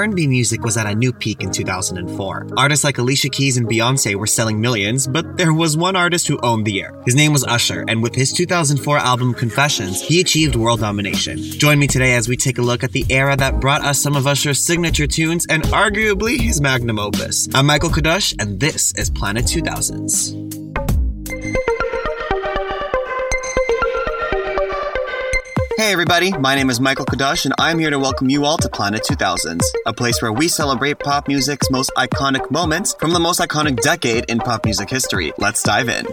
R&B music was at a new peak in 2004. Artists like Alicia Keys and Beyonce were selling millions, but there was one artist who owned the air. His name was Usher, and with his 2004 album Confessions, he achieved world domination. Join me today as we take a look at the era that brought us some of Usher's signature tunes and arguably his magnum opus. I'm Michael Cadoch, and this is Planet 2000s. Hey everybody, my name is Michael Cadoch and I'm here to welcome you all to Planet 2000s, a place where we celebrate pop music's most iconic moments from the most iconic decade in pop music history. Let's dive in.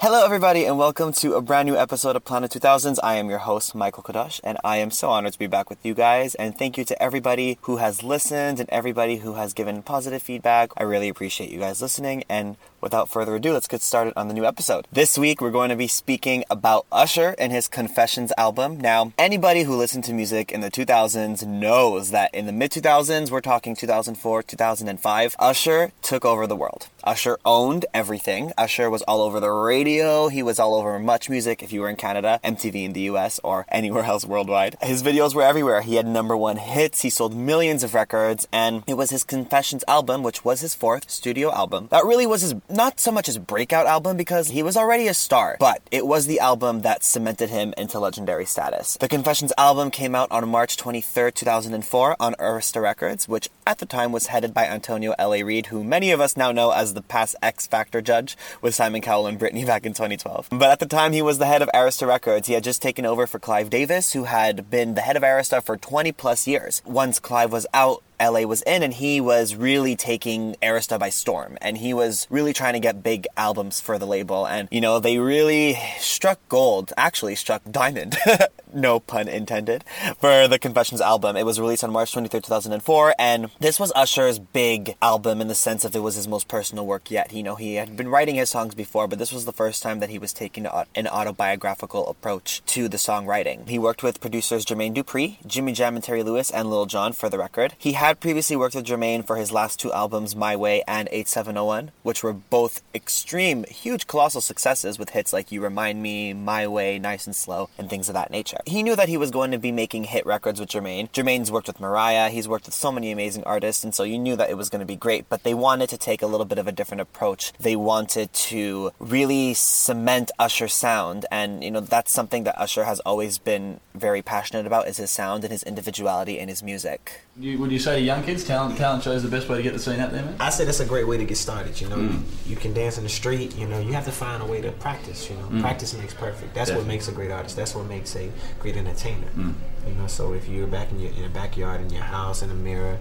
Hello, everybody, and welcome to a brand new episode of Planet 2000s. I am your host, Michael Cadoch, and I am so honored to be back with you guys. And thank you to everybody who has listened and everybody who has given positive feedback. I really appreciate you guys listening. And without further ado, let's get started on the new episode. This week, we're going to be speaking about Usher and his Confessions album. Now, anybody who listened to music in the 2000s knows that in the mid 2000s, we're talking 2004, 2005, Usher took over the world. Usher owned everything. Usher was all over the radio. He was all over Much Music if you were in Canada, MTV in the US, or anywhere else worldwide. His videos were everywhere. He had number one hits. He sold millions of records, and it was his Confessions album, which was his fourth studio album. That really was his not so much his breakout album because he was already a star, but it was the album that cemented him into legendary status. The Confessions album came out on March 23, 2004 on Arista Records, which at the time was headed by Antonio L.A. Reid, who many of us now know as the past X Factor judge with Simon Cowell and Britney back in 2012. But at the time he was the head of Arista Records, he had just taken over for Clive Davis, who had been the head of Arista for 20 plus years. Once Clive was out, LA was in, and he was really taking Arista by storm. And he was really trying to get big albums for the label. And, you know, they really struck gold, actually struck diamond, no pun intended, for the Confessions album. It was released on March 23, 2004, and this was Usher's big album in the sense of it was his most personal work yet. You know, he had been writing his songs before, but this was the first time that he was taking an autobiographical approach to the songwriting. He worked with producers Jermaine Dupri, Jimmy Jam and Terry Lewis, and Lil Jon for the record. He had previously worked with Jermaine for his last two albums, My Way and 8701, which were both extreme, huge, colossal successes with hits like You Remind Me, My Way, Nice and Slow, and things of that nature. He knew that he was going to be making hit records with Jermaine. Jermaine's worked with Mariah, he's worked with so many amazing artists, and so you knew that it was going to be great, but they wanted to take a little bit of a different approach. They wanted to really cement Usher's sound, and you know, that's something that Usher has always been very passionate about is his sound and his individuality in his music. You, would you say to young kids, talent talent show is the best way to get the scene out there, man? I say that's a great way to get started. You know, mm. you, you, can dance in the street. You know, you have to find a way to practice. You know, mm. practice makes perfect. That's Definitely. what makes a great artist. That's what makes a great entertainer. Mm. You know, so if you're back in your in a backyard in your house in a mirror,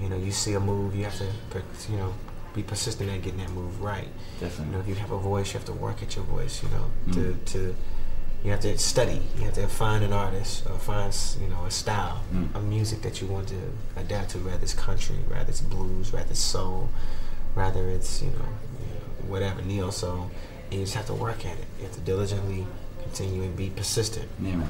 you know, you see a move, you have to, you know, be persistent at getting that move right. Definitely. You know, if you have a voice, you have to work at your voice. You know, to mm. to you have to study. You have to find an artist or find you know a style mm. of music that you want to adapt to. Rather it's country, rather it's blues, rather it's soul, rather it's you know, you know whatever neo soul. And you just have to work at it. You have to diligently continue and be persistent. Yeah. You know,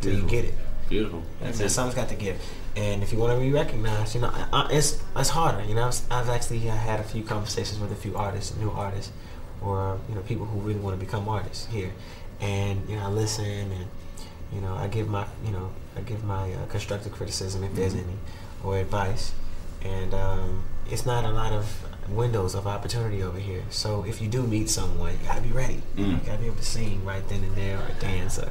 till you get it. Beautiful. That's and something's got to give. And if you want to be recognized, you know, it's it's harder. You know, I've actually had a few conversations with a few artists, new artists, or you know, people who really want to become artists here and you know I listen and you know I give my you know I give my uh, constructive criticism if there's mm-hmm. any or advice, and um, it's not a lot of windows of opportunity over here. So if you do meet someone, you gotta be ready. Mm. You gotta be able to sing right then and there, or dance, or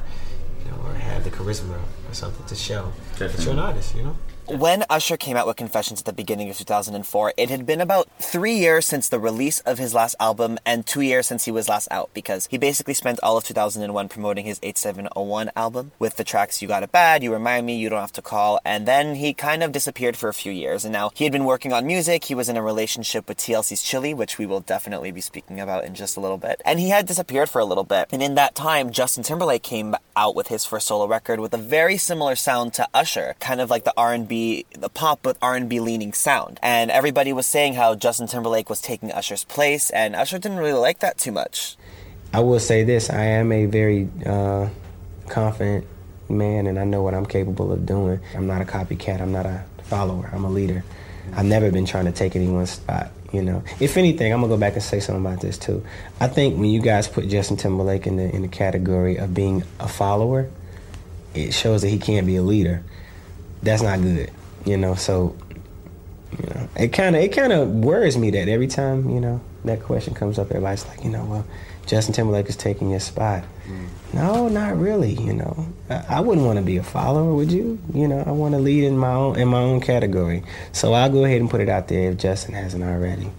you know, or have the charisma or something to show Definitely. that you're an artist. You know. When Usher came out with Confessions at the beginning of 2004, it had been about three years since the release of his last album and two years since he was last out because he basically spent all of 2001 promoting his 8701 album with the tracks You Got It Bad, You Remind Me, You Don't Have to Call, and then he kind of disappeared for a few years. And now he had been working on music, he was in a relationship with TLC's Chilli, which we will definitely be speaking about in just a little bit. And he had disappeared for a little bit. And in that time, Justin Timberlake came out with his first solo record with a very similar sound to Usher, kind of like the R&B the pop but R&B leaning sound. And everybody was saying how Justin Timberlake was taking Usher's place, and Usher didn't really like that too much. I will say this: I am a very uh, confident man, and I know what I'm capable of doing. I'm not a copycat. I'm not a follower. I'm a leader. I've never been trying to take anyone's spot. You know, if anything, I'm gonna go back and say something about this too. I think when you guys put Justin Timberlake in the in the category of being a follower, it shows that he can't be a leader. That's not good, you know. So, you know, it kind of it kind of worries me that every time you know that question comes up, everybody's like, you know, well, Justin Timberlake is taking your spot. No, not really. You know, I, I wouldn't want to be a follower, would you? You know, I want to lead in my own in my own category. So I'll go ahead and put it out there if Justin hasn't already.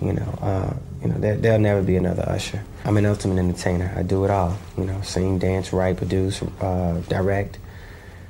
You know, uh, you know, there, there'll never be another Usher. I'm an ultimate entertainer. I do it all. You know, sing, dance, write, produce, uh, direct.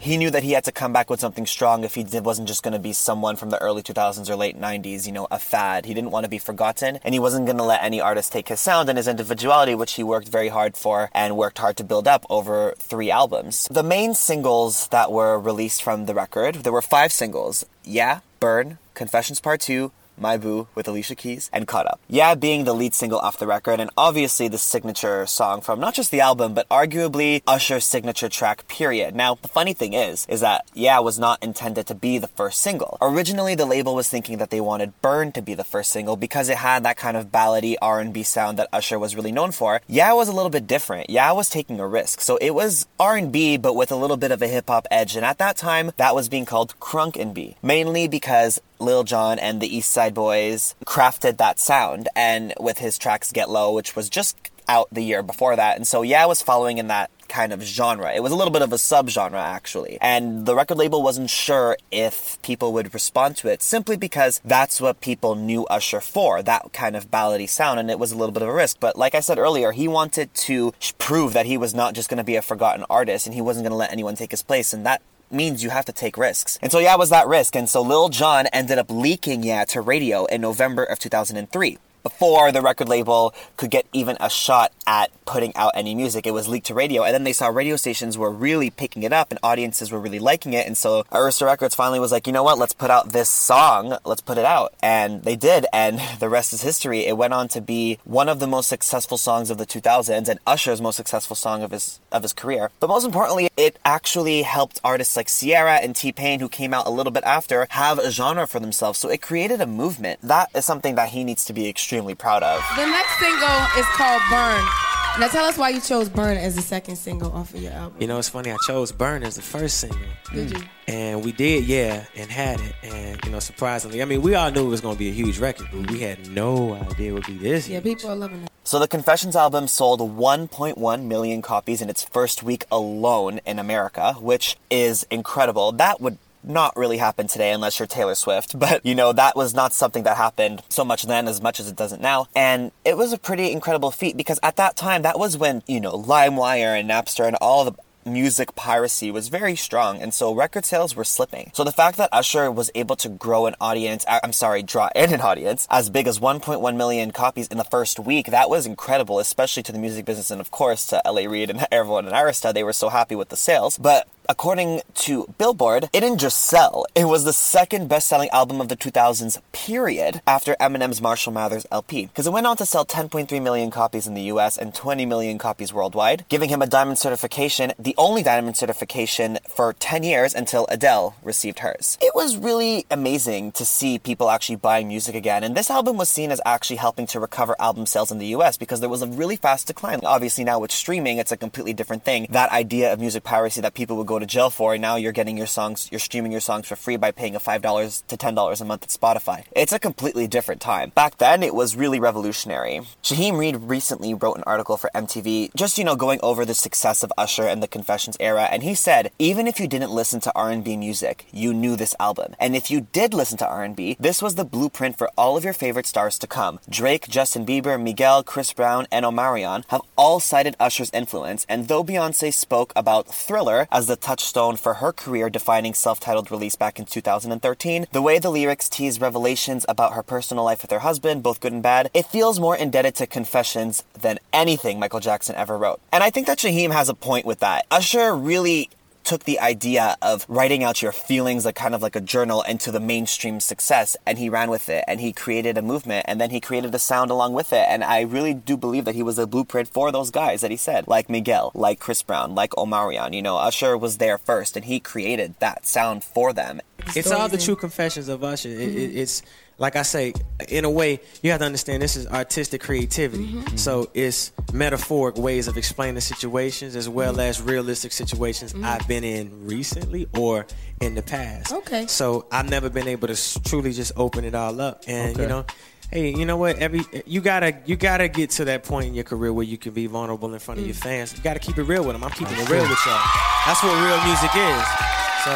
He knew that he had to come back with something strong if he did- wasn't just going to be someone from the early 2000s or late 90s, you know, a fad. He didn't want to be forgotten, and he wasn't going to let any artist take his sound and his individuality, which he worked very hard for and worked hard to build up over three albums. The main singles that were released from the record, there were five singles Yeah, Burn, Confessions Part 2, my Boo with Alicia Keys, and Caught Up. Yeah being the lead single off the record, and obviously the signature song from not just the album, but arguably Usher's signature track, period. Now, the funny thing is, is that Yeah was not intended to be the first single. Originally, the label was thinking that they wanted Burn to be the first single because it had that kind of ballady R&B sound that Usher was really known for. Yeah was a little bit different. Yeah was taking a risk. So it was R&B, but with a little bit of a hip-hop edge, and at that time, that was being called Crunk and B. Mainly because Lil Jon and the East Side Boys crafted that sound, and with his tracks Get Low, which was just out the year before that, and so yeah, I was following in that kind of genre. It was a little bit of a subgenre actually, and the record label wasn't sure if people would respond to it simply because that's what people knew Usher for, that kind of ballady sound, and it was a little bit of a risk. But like I said earlier, he wanted to prove that he was not just going to be a forgotten artist, and he wasn't going to let anyone take his place, and that means you have to take risks. And so yeah, it was that risk. And so Lil Jon ended up leaking yeah to radio in November of 2003. Before the record label could get even a shot at putting out any music, it was leaked to radio, and then they saw radio stations were really picking it up, and audiences were really liking it, and so Arista Records finally was like, you know what, let's put out this song, let's put it out, and they did, and the rest is history. It went on to be one of the most successful songs of the 2000s, and Usher's most successful song of his of his career. But most importantly, it actually helped artists like Ciara and T Pain, who came out a little bit after, have a genre for themselves. So it created a movement. That is something that he needs to be extremely proud of. The next single is called Burn. Now tell us why you chose Burn as the second single off of your album. You know, it's funny. I chose "Burn" as the first single, Did mm. you? and we did, yeah, and had it, and you know, surprisingly, I mean, we all knew it was going to be a huge record, but we had no idea it would be this. Yeah, huge. people are loving it. So the Confessions album sold 1.1 million copies in its first week alone in America, which is incredible. That would not really happen today unless you're Taylor Swift, but you know, that was not something that happened so much then as much as it doesn't now. And it was a pretty incredible feat because at that time, that was when, you know, LimeWire and Napster and all the music piracy was very strong, and so record sales were slipping. So the fact that Usher was able to grow an audience, I'm sorry, draw in an audience as big as 1.1 million copies in the first week, that was incredible, especially to the music business and of course to LA Reid and everyone in Arista. They were so happy with the sales. But according to Billboard, it didn't just sell. It was the second best-selling album of the 2000s period after Eminem's Marshall Mathers LP because it went on to sell 10.3 million copies in the US and 20 million copies worldwide, giving him a diamond certification, the only diamond certification for 10 years until Adele received hers. It was really amazing to see people actually buying music again, and this album was seen as actually helping to recover album sales in the US because there was a really fast decline. Obviously now with streaming, it's a completely different thing. That idea of music piracy that people would go to jail for, and now you're getting your songs, you're streaming your songs for free by paying a $5 to $10 a month at Spotify. It's a completely different time. Back then, it was really revolutionary. Shaheem Reid recently wrote an article for MTV, just, you know, going over the success of Usher and the Confessions era, and he said, even if you didn't listen to R&B music, you knew this album. And if you did listen to R&B, this was the blueprint for all of your favorite stars to come. Drake, Justin Bieber, Miguel, Chris Brown, and Omarion have all cited Usher's influence, and though Beyonce spoke about Thriller as the touchstone for her career defining self-titled release back in 2013, the way the lyrics tease revelations about her personal life with her husband, both good and bad, it feels more indebted to Confessions than anything Michael Jackson ever wrote. And I think that Shaheem has a point with that. Usher really took the idea of writing out your feelings like kind of like a journal into the mainstream success and he ran with it and he created a movement and then he created a sound along with it and I really do believe that he was a blueprint for those guys that he said like Miguel like Chris Brown like Omarion you know Usher was there first and he created that sound for them It's all the true confessions of Usher. It, it, it's like I say, in a way, you have to understand this is artistic creativity. Mm-hmm. So it's metaphoric ways of explaining situations as well Mm-hmm. as realistic situations I've been in recently or in the past. Okay. So I've never been able to truly just open it all up, and Okay. you know. Hey, you know what? Every you gotta you gotta get to that point in your career where you can be vulnerable in front of your Mm. fans. You gotta keep it real with them. I'm keeping it real with y'all. That's what real music is. So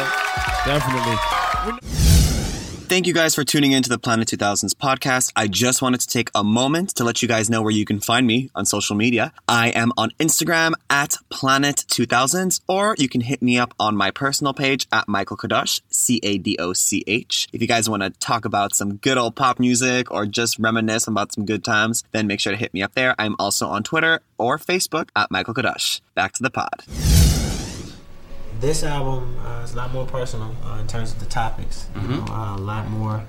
Definitely. Thank you guys for tuning in to the Planet 2000s podcast. I just wanted to take a moment to let you guys know where you can find me on social media. I am on Instagram at Planet 2000s, or you can hit me up on my personal page at Michael Cadoch, C A D O C H. If you guys want to talk about some good old pop music or just reminisce about some good times, then make sure to hit me up there. I'm also on Twitter or Facebook at Michael Cadoch. Back to the pod. This album uh, is a lot more personal uh, in terms of the topics. You know, uh, a lot more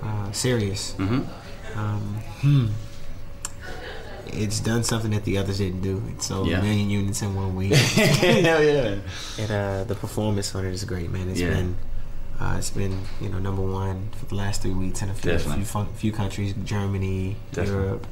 uh, serious. Um, hmm. It's done something that the others didn't do. It sold Yeah. a million units in one week. Hell yeah. and uh, the performance on it is great, man. It's Yeah. been uh, it's been you know number one for the last three weeks in a few, Definitely. few, fun, few countries, Germany, Definitely. Europe,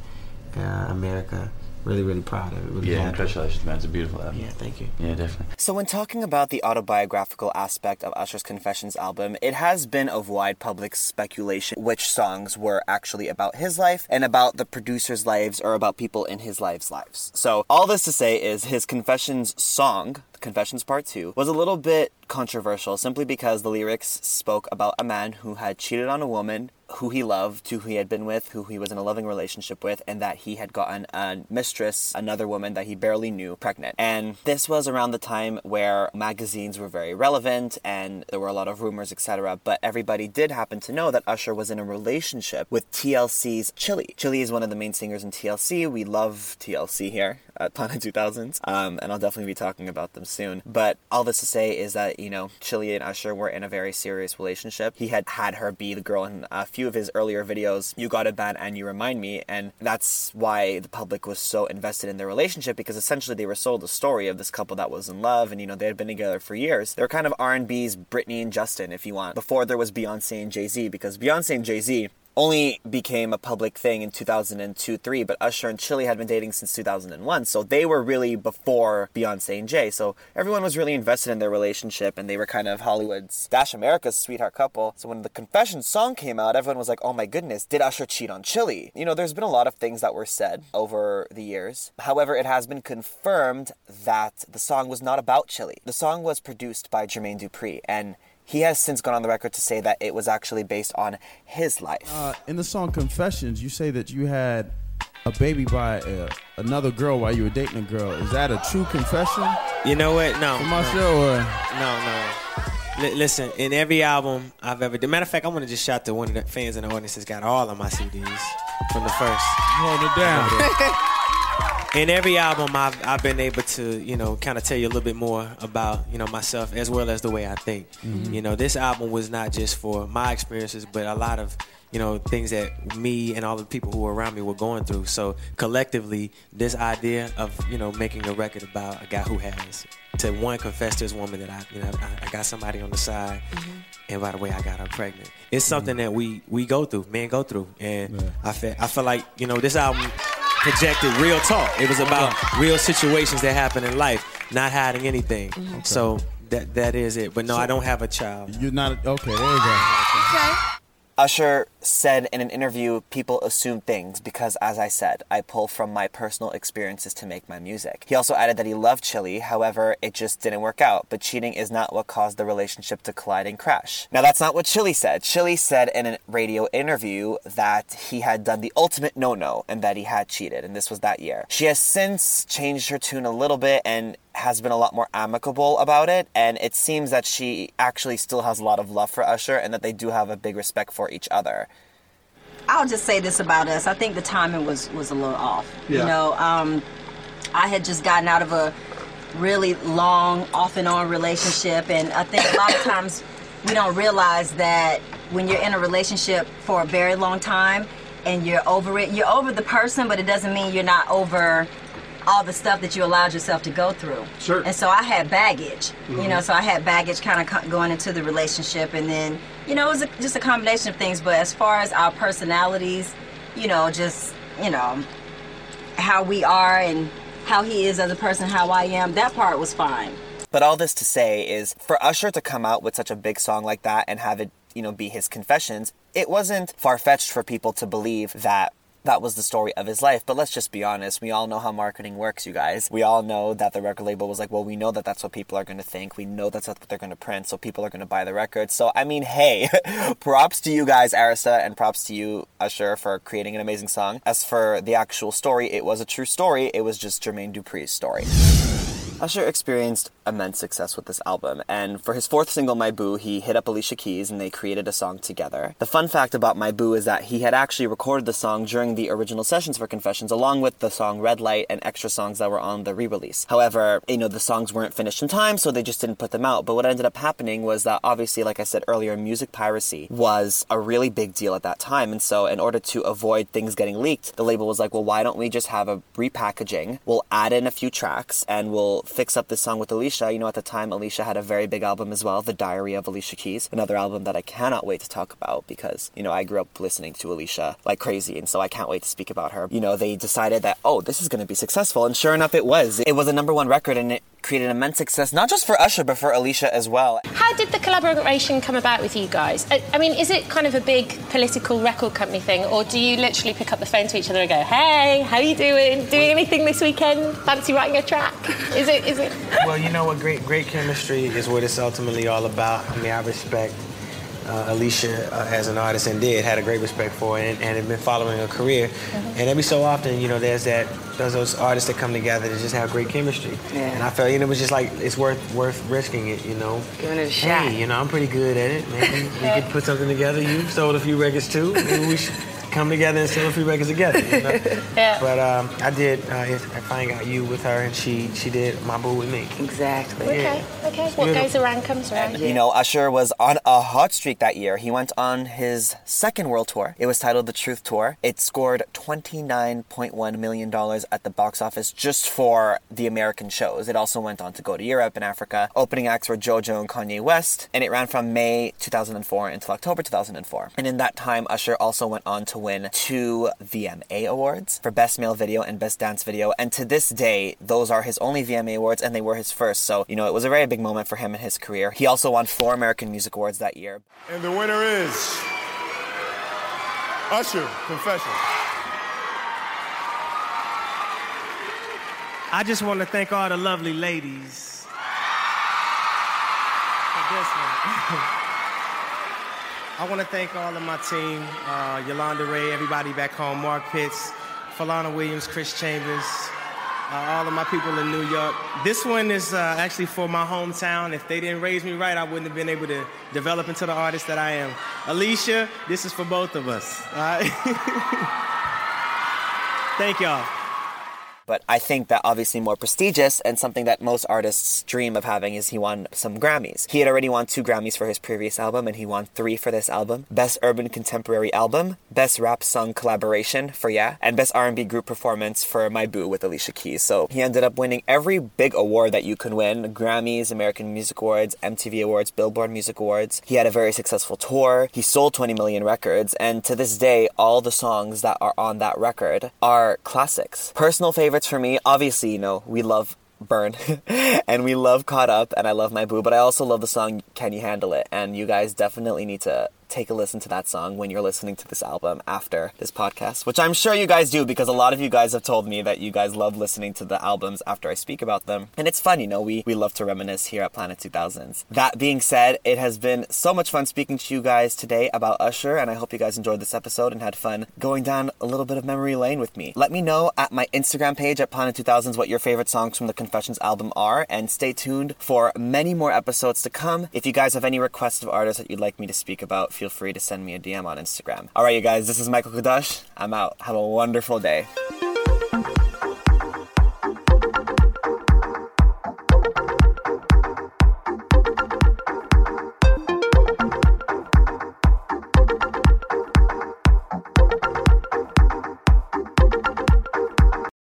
uh, America. Really, really proud of it. Really Yeah, happy. congratulations, man. It's a beautiful album. Yeah, thank you. Yeah, definitely. So, when talking about the autobiographical aspect of Usher's Confessions album, it has been of wide public speculation which songs were actually about his life and about the producers' lives or about people in his life's lives. So, all this to say is his Confessions song, Confessions Part 2, was a little bit controversial simply because the lyrics spoke about a man who had cheated on a woman who he loved, who he had been with, who he was in a loving relationship with, and that he had gotten a mistress, another woman that he barely knew, pregnant. And this was around the time where magazines were very relevant and there were a lot of rumors, etc. But everybody did happen to know that Usher was in a relationship with TLC's Chilli. Chilli is one of the main singers in TLC. We love TLC here at Planet 2000s, um, and I'll definitely be talking about them soon. But all this to say is that, you know, Chilli and Usher were in a very serious relationship. He had had her be the girl in a few of his earlier videos, You Got It Bad and You Remind Me, and that's why the public was so invested in their relationship because essentially they were sold a story of this couple that was in love and, you know, they had been together for years. They were kind of R&B's Britney and Justin, if you want, before there was Beyonce and Jay-Z because Beyonce and Jay-Z only became a public thing in 2002 3 but usher and chilli had been dating since 2001 so they were really before beyonce and jay so everyone was really invested in their relationship and they were kind of hollywood's dash america's sweetheart couple. So when the confession song came out everyone was like oh my goodness did usher cheat on chilli? You know there's been a lot of things that were said over the years. However it has been confirmed that the song was not about chilli. The song was produced by jermaine dupri and he has since gone on the record to say that it was actually based on his life. Uh, in the song Confessions, you say that you had a baby by uh, another girl while you were dating a girl. Is that a true confession you know what? No, from no. Usher or? No, no. Li- listen, in every album I've ever done, matter of fact, I want to just shout to one of the fans in the audience that's got all of my CDs from the first. Hold it down. In every album, I've, I've been able to, you know, kind of tell you a little bit more about, you know, myself as well as the way I think. Mm-hmm. You know, this album was not just for my experiences, but a lot of, you know, things that me and all the people who were around me were going through. So collectively, this idea of, you know, making a record about a guy who has to one confess to his woman that I, you know, I, I got somebody on the side, mm-hmm. and by the way, I got her pregnant. It's something mm-hmm. that we we go through, men go through, and I feel I feel like you know this album projected real talk. It was about real situations that happen in life, not hiding anything. Mm-hmm. So that that is it. But no, I don't have a child. You're not okay. There you go. Okay. Usher said in an interview, people assume things because, as I said, I pull from my personal experiences to make my music. He also added that he loved Chilli, however, it just didn't work out. But cheating is not what caused the relationship to collide and crash. Now, that's not what Chilli said. Chilli said in a radio interview that he had done the ultimate no no and that he had cheated, and this was that year. She has since changed her tune a little bit and has been a lot more amicable about it, and it seems that she actually still has a lot of love for Usher and that they do have a big respect for each other. I'll just say this about us. I think the timing was was a little off. You know, um, I had just gotten out of a really long off and on relationship, and I think a lot of times we don't realize that when you're in a relationship for a very long time and you're over it, you're over the person, but it doesn't mean you're not over all the stuff that you allowed yourself to go through. Sure. And so I had baggage, you mm-hmm. know, so I had baggage kind of co- going into the relationship. And then, you know, it was a, just a combination of things. But as far as our personalities, you know, just, you know, how we are and how he is as a person, how I am, that part was fine. But all this to say is for Usher to come out with such a big song like that and have it, you know, be his confessions, it wasn't far fetched for people to believe that that was the story of his life. But let's just be honest. We all know how marketing works, you guys. We all know that the record label was like, well, we know that that's what people are going to think. We know that's what they're going to print. So people are going to buy the record. So, I mean, hey, props to you guys, Arista, and props to you, Usher, for creating an amazing song. As for the actual story, it was a true story. It was just Jermaine Dupri's story. Usher experienced immense success with this album, and for his fourth single, My Boo, he hit up Alicia Keys and they created a song together. The fun fact about My Boo is that he had actually recorded the song during the original sessions for Confessions, along with the song Red Light and extra songs that were on the re release. However, you know, the songs weren't finished in time, so they just didn't put them out. But what ended up happening was that obviously, like I said earlier, music piracy was a really big deal at that time, and so in order to avoid things getting leaked, the label was like, well, why don't we just have a repackaging? We'll add in a few tracks and we'll fix up this song with Alicia. You know, at the time, Alicia had a very big album as well, The Diary of Alicia Keys, another album that I cannot wait to talk about because, you know, I grew up listening to Alicia like crazy, and so I can't wait to speak about her. You know, they decided that, oh, this is going to be successful, and sure enough, it was. It was a number one record, and it created immense success, not just for Usher, but for Alicia as well. How did the collaboration come about with you guys? I, I mean, is it kind of a big political record company thing, or do you literally pick up the phone to each other and go, "Hey, how you doing? Doing anything this weekend? Fancy writing a track?" Is it? Is it? Well, you know what? Great, great chemistry is what it's ultimately all about. I mean, I respect uh, Alicia uh, as an artist and did had a great respect for and, and had been following her career. And every so often, you know, there's that there's those artists that come together that just have great chemistry. And I felt, you know, it was just like it's worth worth risking it, you know. Giving it a shot. Hey, you know, I'm pretty good at it. Maybe we could put something together. You've sold a few records too. Maybe we should come together and sell a few records together. You know? Yeah. But um, I did. Uh, I finally got you with her, and she she did my boo with me. Exactly. Okay. Okay. What goes around comes around. You know, Usher was on a hot streak that year. He went on his second world tour. It was titled The Truth Tour. It scored $29.1 million at the box office just for the American shows. It also went on to go to Europe and Africa. Opening acts were JoJo and Kanye West, and it ran from May 2004 until October 2004. And in that time, Usher also went on to win two VMA awards for Best Male Video and Best Dance Video. And to this day, those are his only VMA awards, and they were his first. So, you know, it was a very big moment for him in his career. He also won four American Music Awards that year. And the winner is Usher Confession. I just want to thank all the lovely ladies. I want to thank all of my team, uh, Yolanda Ray, everybody back home, Mark Pitts, Falana Williams, Chris Chambers, uh, all of my people in New York. This one is uh, actually for my hometown. If they didn't raise me right, I wouldn't have been able to develop into the artist that I am. Alicia, this is for both of us. all right? thank y'all. But I think that obviously more prestigious and something that most artists dream of having is he won some Grammys. He had already won two Grammys for his previous album and he won three for this album. Best Urban Contemporary Album, Best Rap Song Collaboration for Yeah, and Best R&B Group Performance for My Boo with Alicia Keys. So he ended up winning every big award that you can win. Grammys, American Music Awards, MTV Awards, Billboard Music Awards. He had a very successful tour. He sold 20 million records and to this day all the songs that are on that record are classics. Personal favorites for me, obviously, you know, we love Burn and we love Caught Up and I love My Boo, but I also love the song Can You Handle It? And you guys definitely need to take a listen to that song when you're listening to this album after this podcast, which I'm sure you guys do because a lot of you guys have told me that you guys love listening to the albums after I speak about them. And it's fun, you know, we, we love to reminisce here at Planet 2000s. That being said, it has been so much fun speaking to you guys today about Usher, and I hope you guys enjoyed this episode and had fun going down a little bit of memory lane with me. Let me know at my Instagram page at Planet 2000s what your favorite songs from the Confessions album are, and stay tuned for many more episodes to come. If you guys have any requests of artists that you'd like me to speak about, feel free to send me a DM on Instagram. All right, you guys, this is Michael Cadoch. I'm out. Have a wonderful day.